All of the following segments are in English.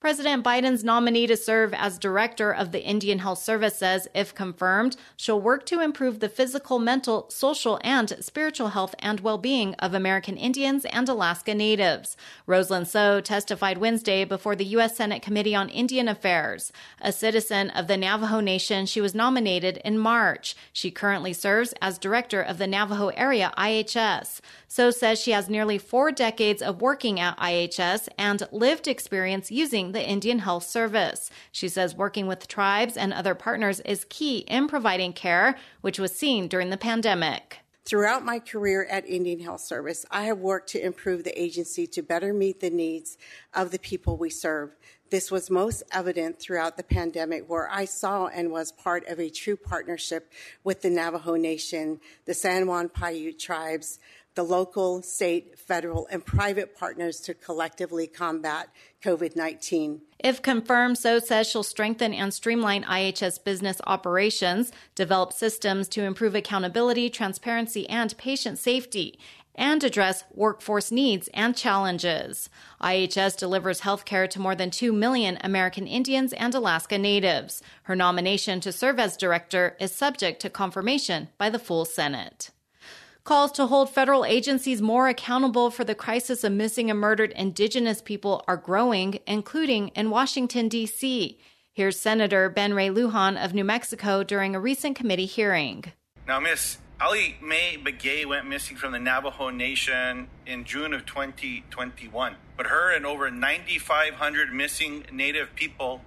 President Biden's nominee to serve as director of the Indian Health Service says, if confirmed, she'll work to improve the physical, mental, social, and spiritual health and well being of American Indians and Alaska Natives. Rosalind Tso testified Wednesday before the U.S. Senate Committee on Indian Affairs. A citizen of the Navajo Nation, she was nominated in March. She currently serves as director of the Navajo Area IHS. Tso says she has nearly four decades of working at IHS and lived experience using the Indian Health Service. She says working with tribes and other partners is key in providing care, which was seen during the pandemic. Throughout my career at Indian Health Service, I have worked to improve the agency to better meet the needs of the people we serve. This was most evident throughout the pandemic, where I saw and was part of a true partnership with the Navajo Nation, the San Juan Paiute tribes, the local, state, federal, and private partners to collectively combat COVID 19. If confirmed, Tso says she'll strengthen and streamline IHS business operations, develop systems to improve accountability, transparency, and patient safety, and address workforce needs and challenges. IHS delivers healthcare to more than 2 million American Indians and Alaska Natives. Her nomination to serve as director is subject to confirmation by the full Senate. Calls to hold federal agencies more accountable for the crisis of missing and murdered Indigenous people are growing, including in Washington, D.C. Here's Senator Ben Ray Lujan of New Mexico during a recent committee hearing. Now, Miss Ella Mae Begay went missing from the Navajo Nation in June of 2021, but her and over 9,500 missing Native people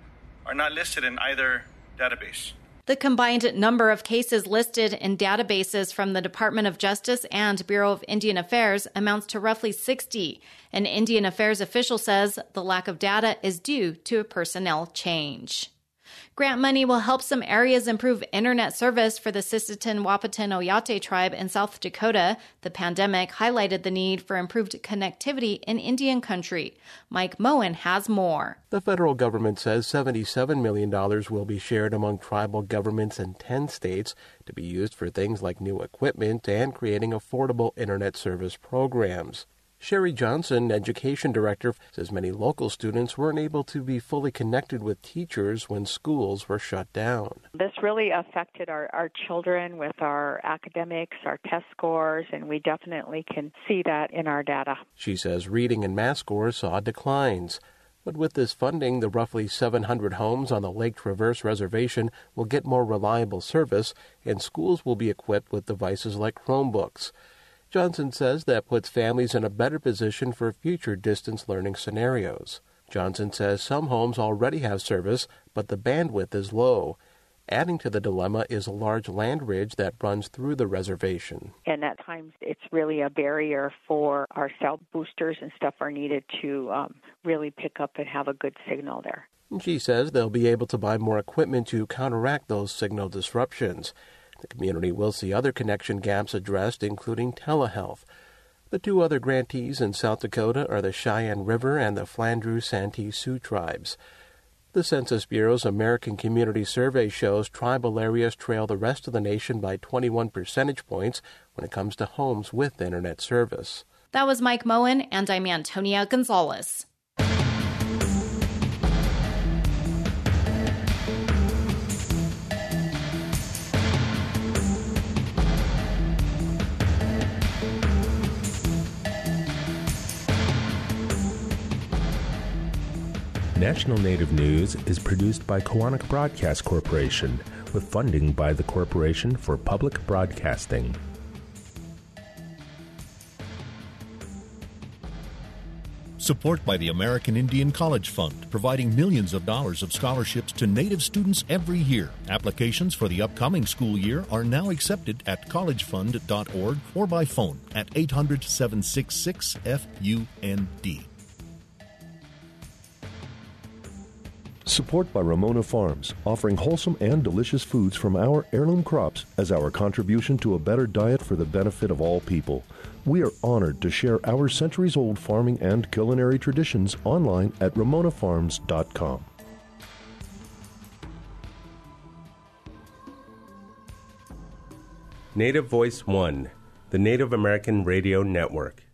are not listed in either database. The combined number of cases listed in databases from the Department of Justice and Bureau of Indian Affairs amounts to roughly 60. An Indian Affairs official says the lack of data is due to a personnel change. Grant money will help some areas improve internet service for the Sisseton Wahpeton Oyate tribe in South Dakota. The pandemic highlighted the need for improved connectivity in Indian country. Mike Moen has more. The federal government says $77 million will be shared among tribal governments in 10 states to be used for things like new equipment and creating affordable internet service programs. Sherry Johnson, education director, says many local students weren't able to be fully connected with teachers when schools were shut down. This really affected our, our children with our academics, our test scores, and we definitely can see that in our data. She says reading and math scores saw declines. But with this funding, the roughly 700 homes on the Lake Traverse Reservation will get more reliable service, and schools will be equipped with devices like Chromebooks. Johnson says that puts families in a better position for future distance learning scenarios. Johnson says some homes already have service, but the bandwidth is low. Adding to the dilemma is a large land ridge that runs through the reservation. And at times it's really a barrier for our cell boosters and stuff are needed to um, really pick up and have a good signal there. She says they'll be able to buy more equipment to counteract those signal disruptions. The community will see other connection gaps addressed, including telehealth. The two other grantees in South Dakota are the Cheyenne River and the Flandreau Santee Sioux tribes. The Census Bureau's American Community Survey shows tribal areas trail the rest of the nation by 21 percentage points when it comes to homes with Internet service. That was Mike Moen, and I'm Antonia Gonzalez. National Native News is produced by Koahnic Broadcast Corporation with funding by the Corporation for Public Broadcasting. Support by the American Indian College Fund, providing millions of dollars of scholarships to Native students every year. Applications for the upcoming school year are now accepted at collegefund.org or by phone at 800 766 FUND. Support by Ramona Farms, offering wholesome and delicious foods from our heirloom crops as our contribution to a better diet for the benefit of all people. We are honored to share our centuries old farming and culinary traditions online at ramonafarms.com. Native Voice One, the Native American Radio Network.